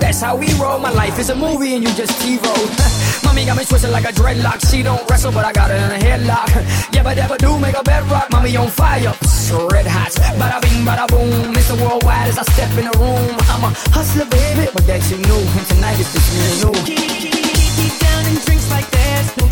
That's how we roll. My life is a movie and you just TiVo. Mommy got me twisted like a dreadlock. She don't wrestle, but I got her in a headlock. Yeah, but never do make a bedrock. Mommy on fire, red hot. Bada bing, bada boom. Mr. Worldwide as I step in the room. I'm a hustler, baby, but that you knew. And tonight is just me and you. Keep, keep, keep, down and drinks like there's no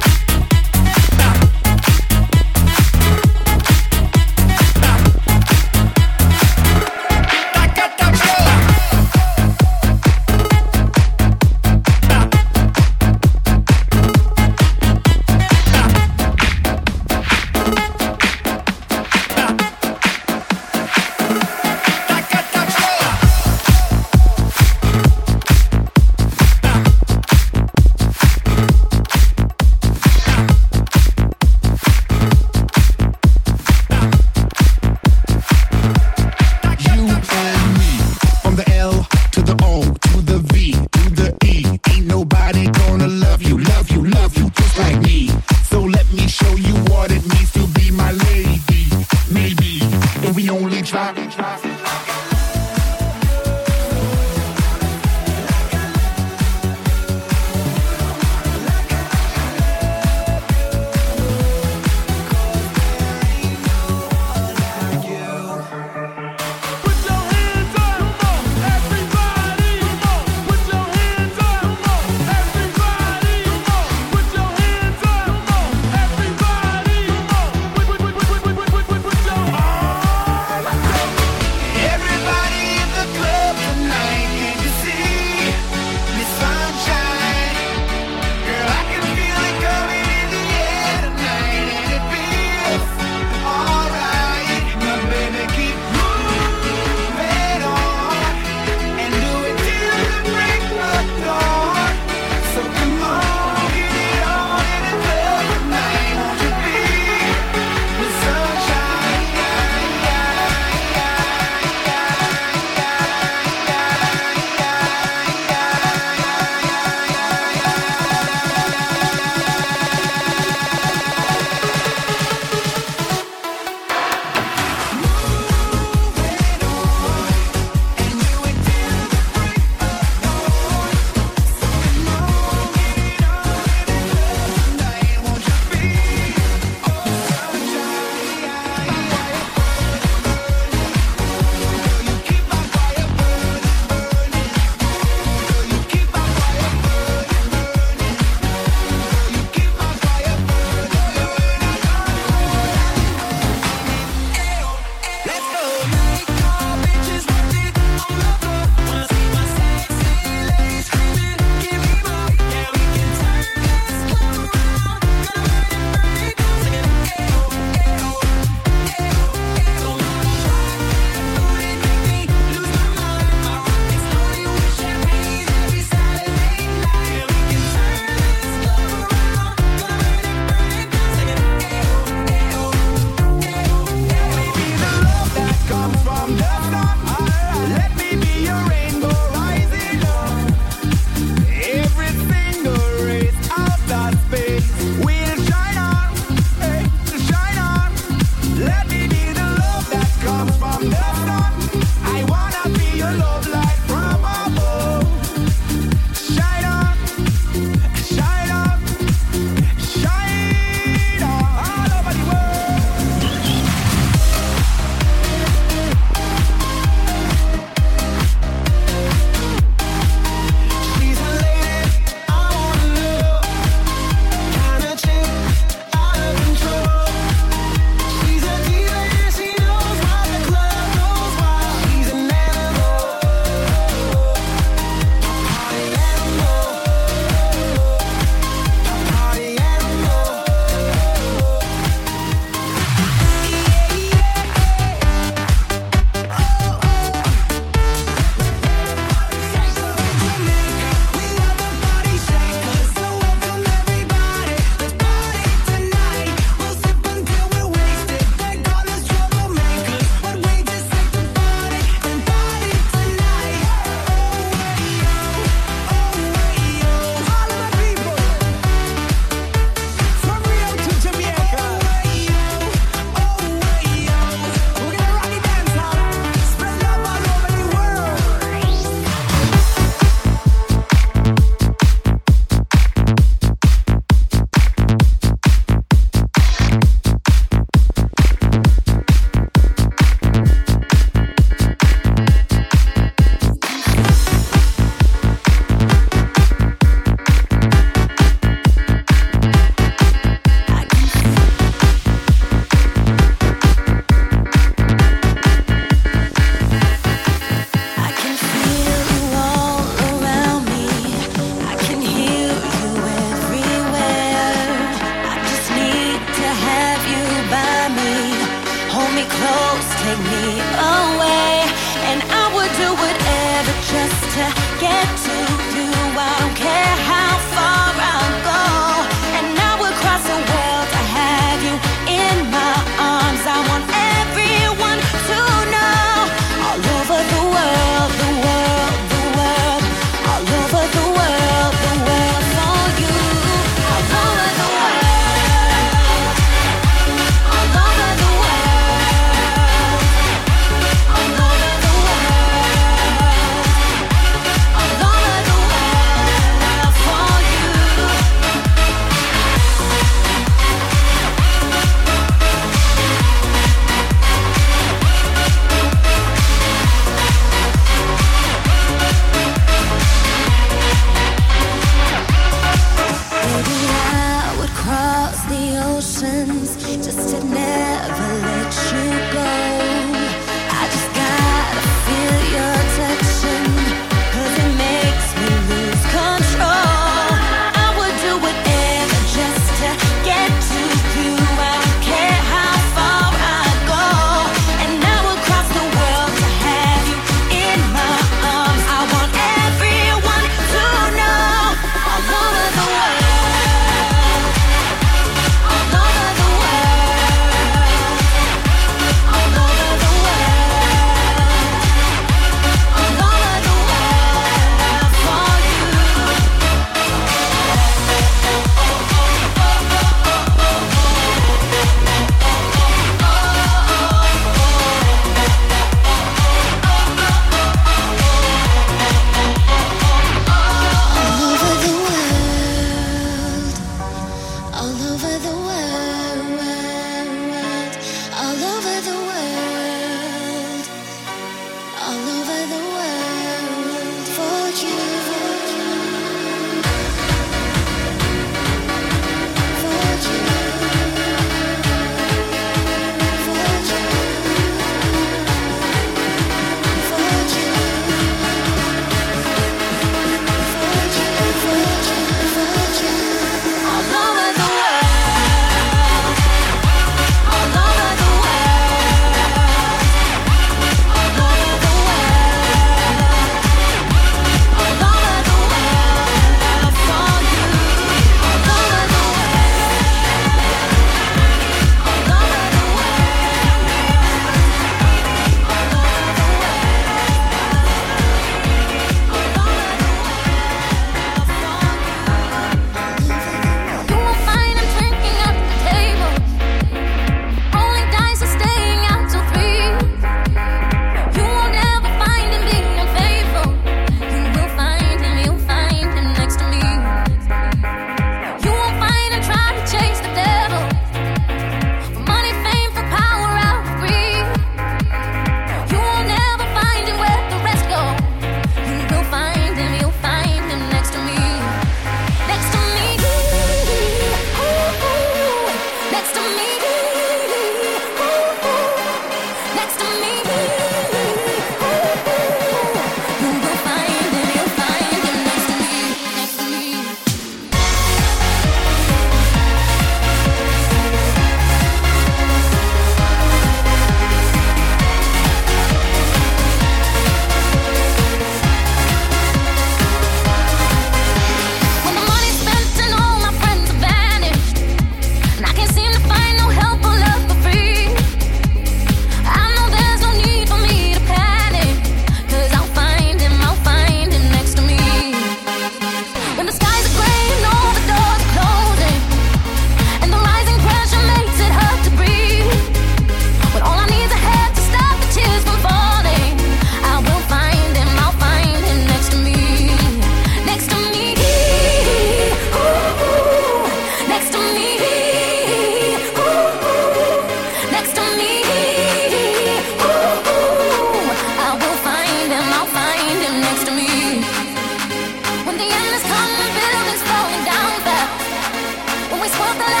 felt alive.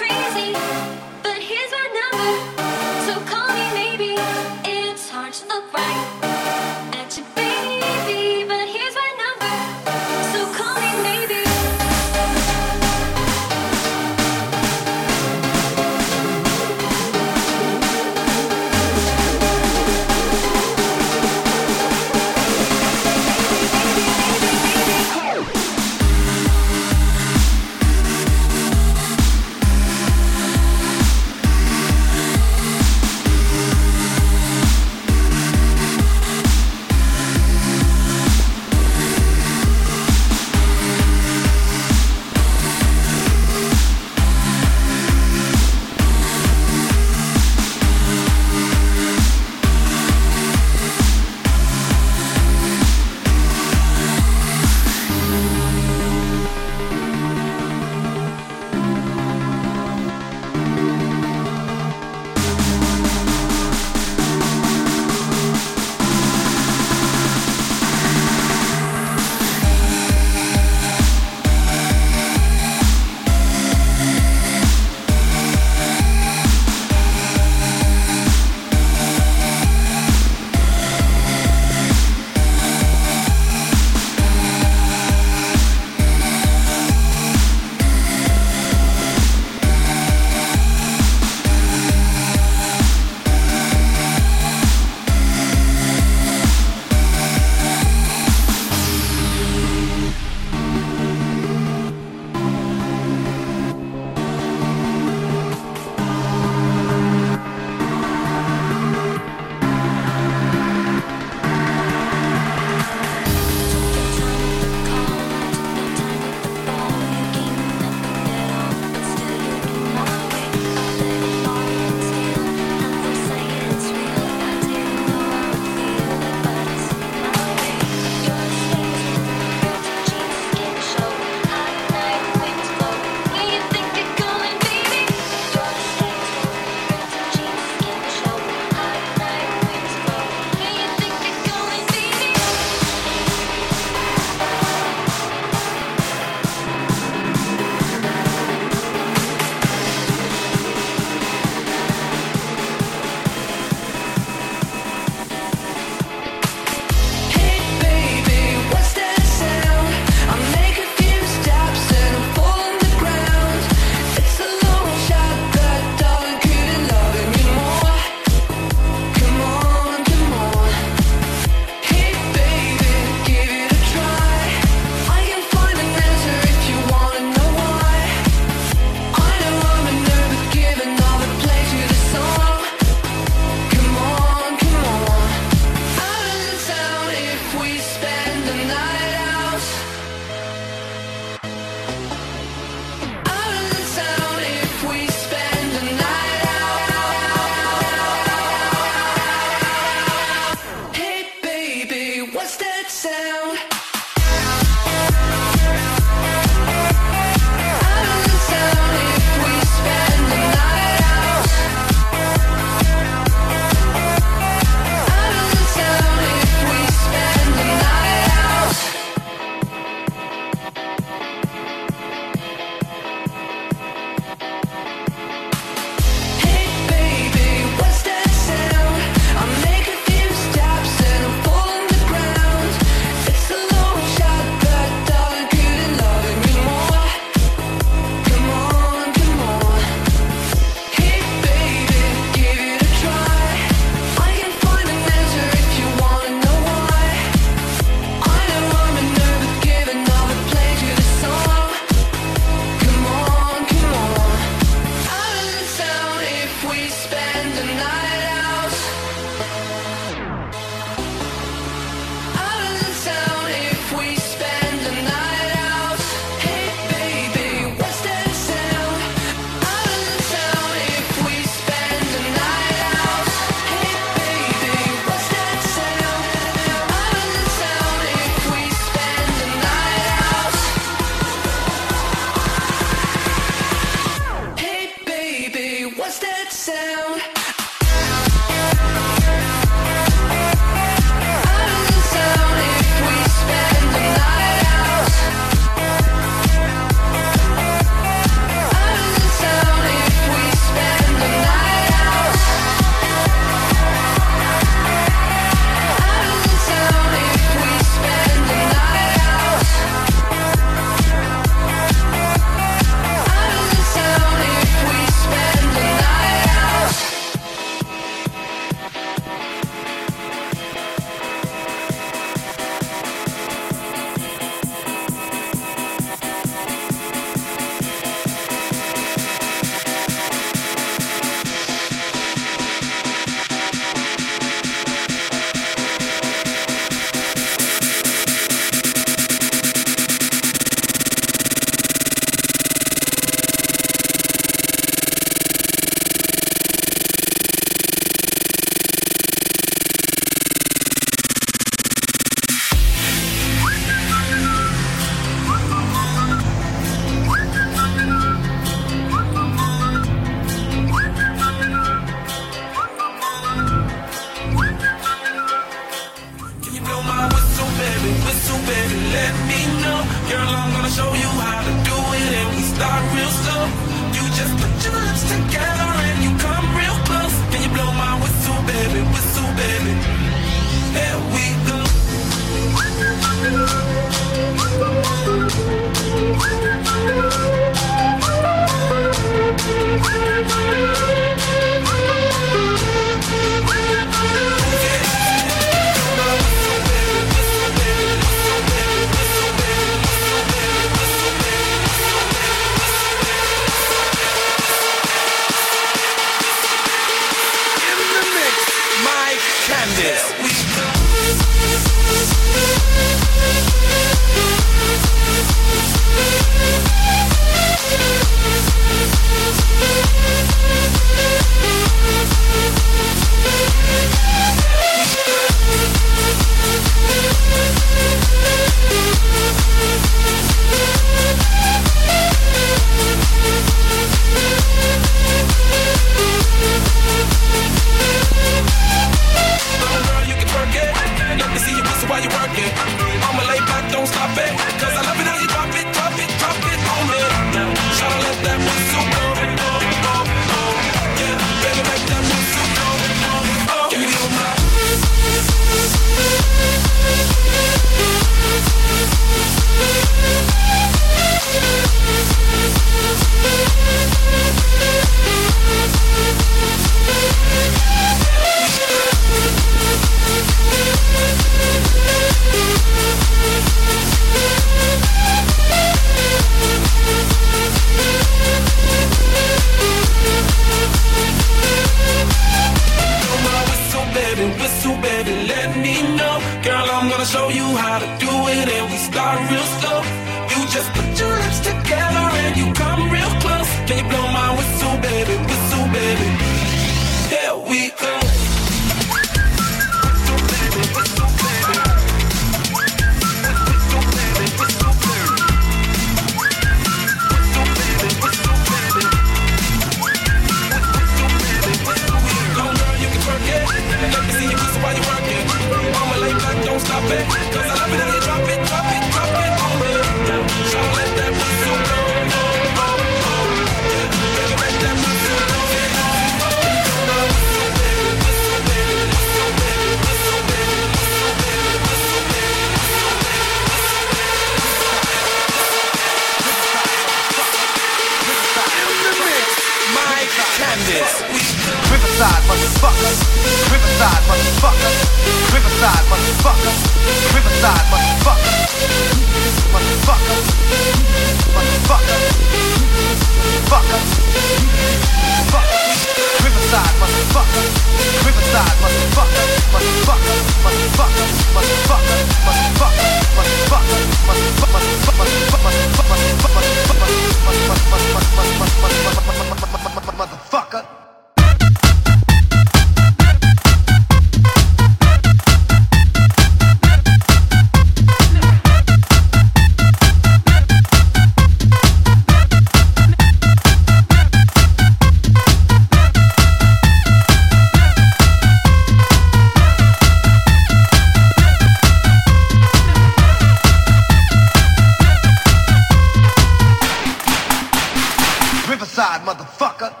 side, motherfucker.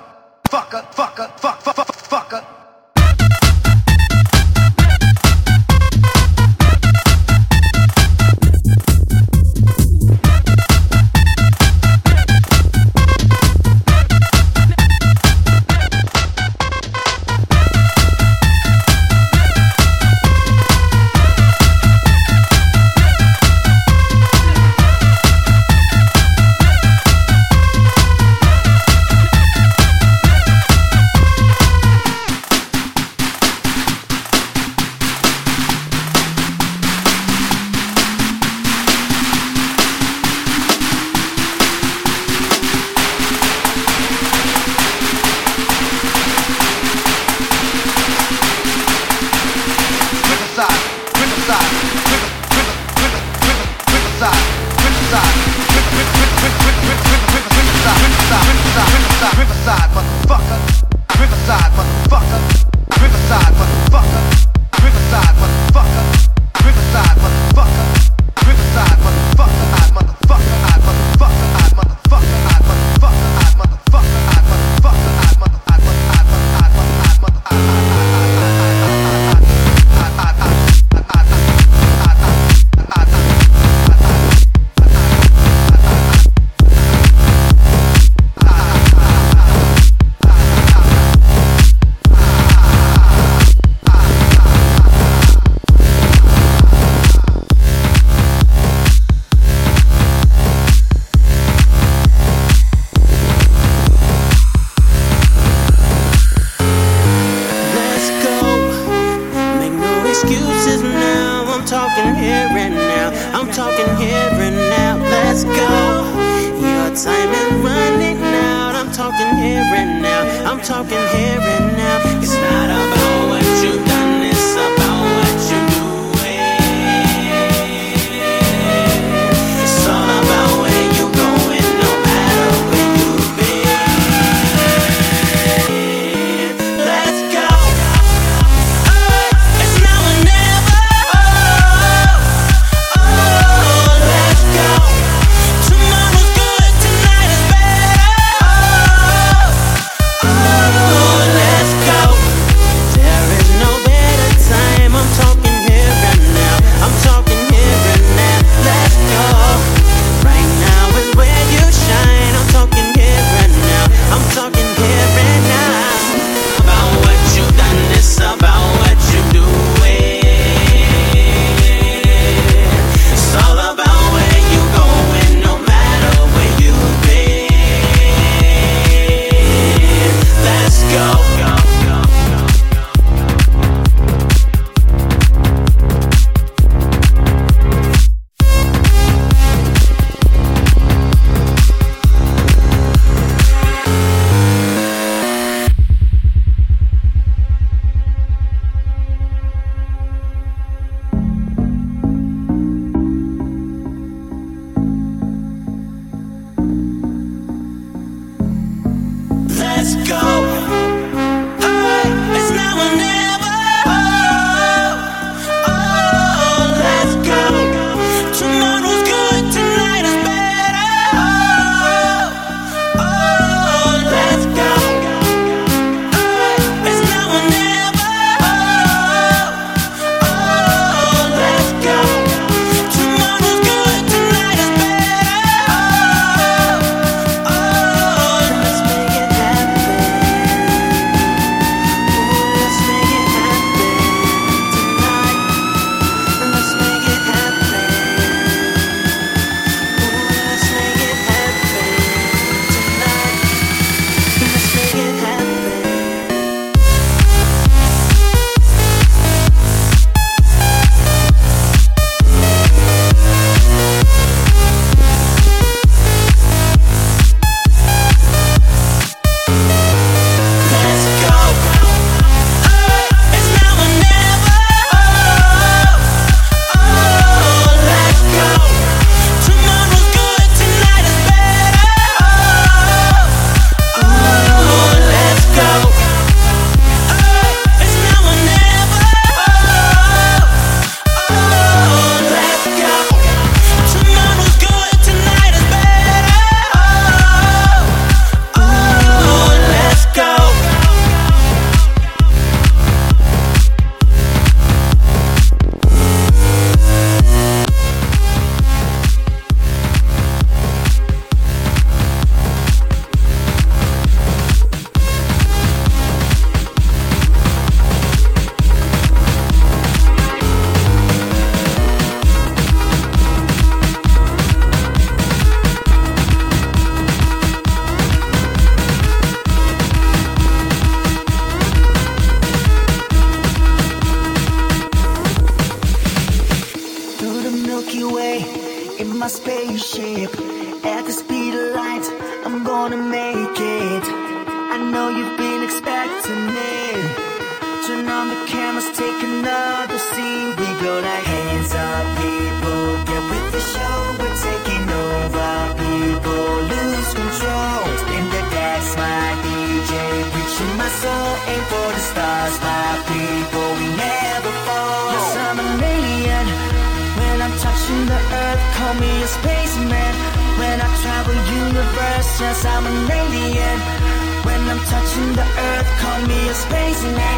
So my soul aim for the stars, my people, we never fall. Yes, I'm an alien. When I'm touching the earth, call me a spaceman. When I travel universe, yes, I'm an alien. When I'm touching the earth, call me a spaceman.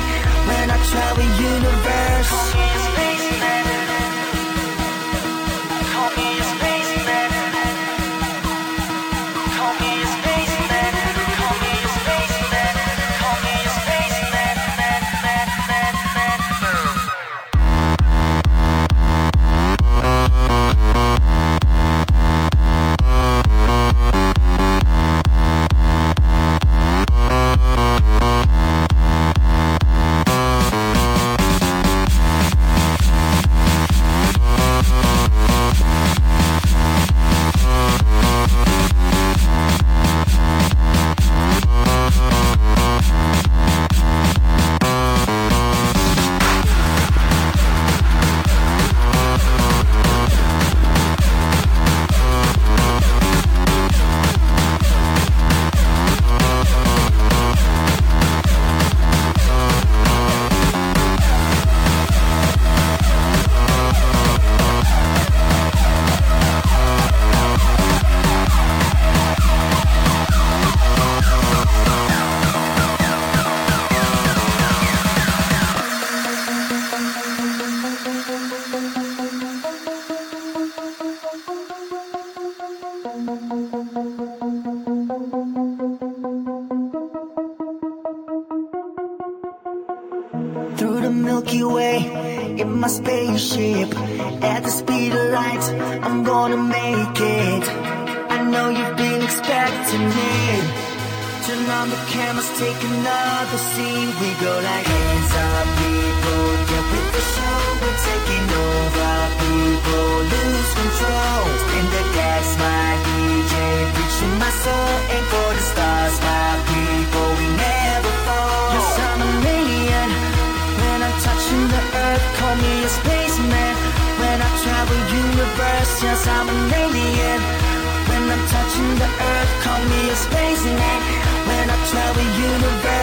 When I travel universe, call me a spaceman. the earth, call me a spaceman. When I travel universe.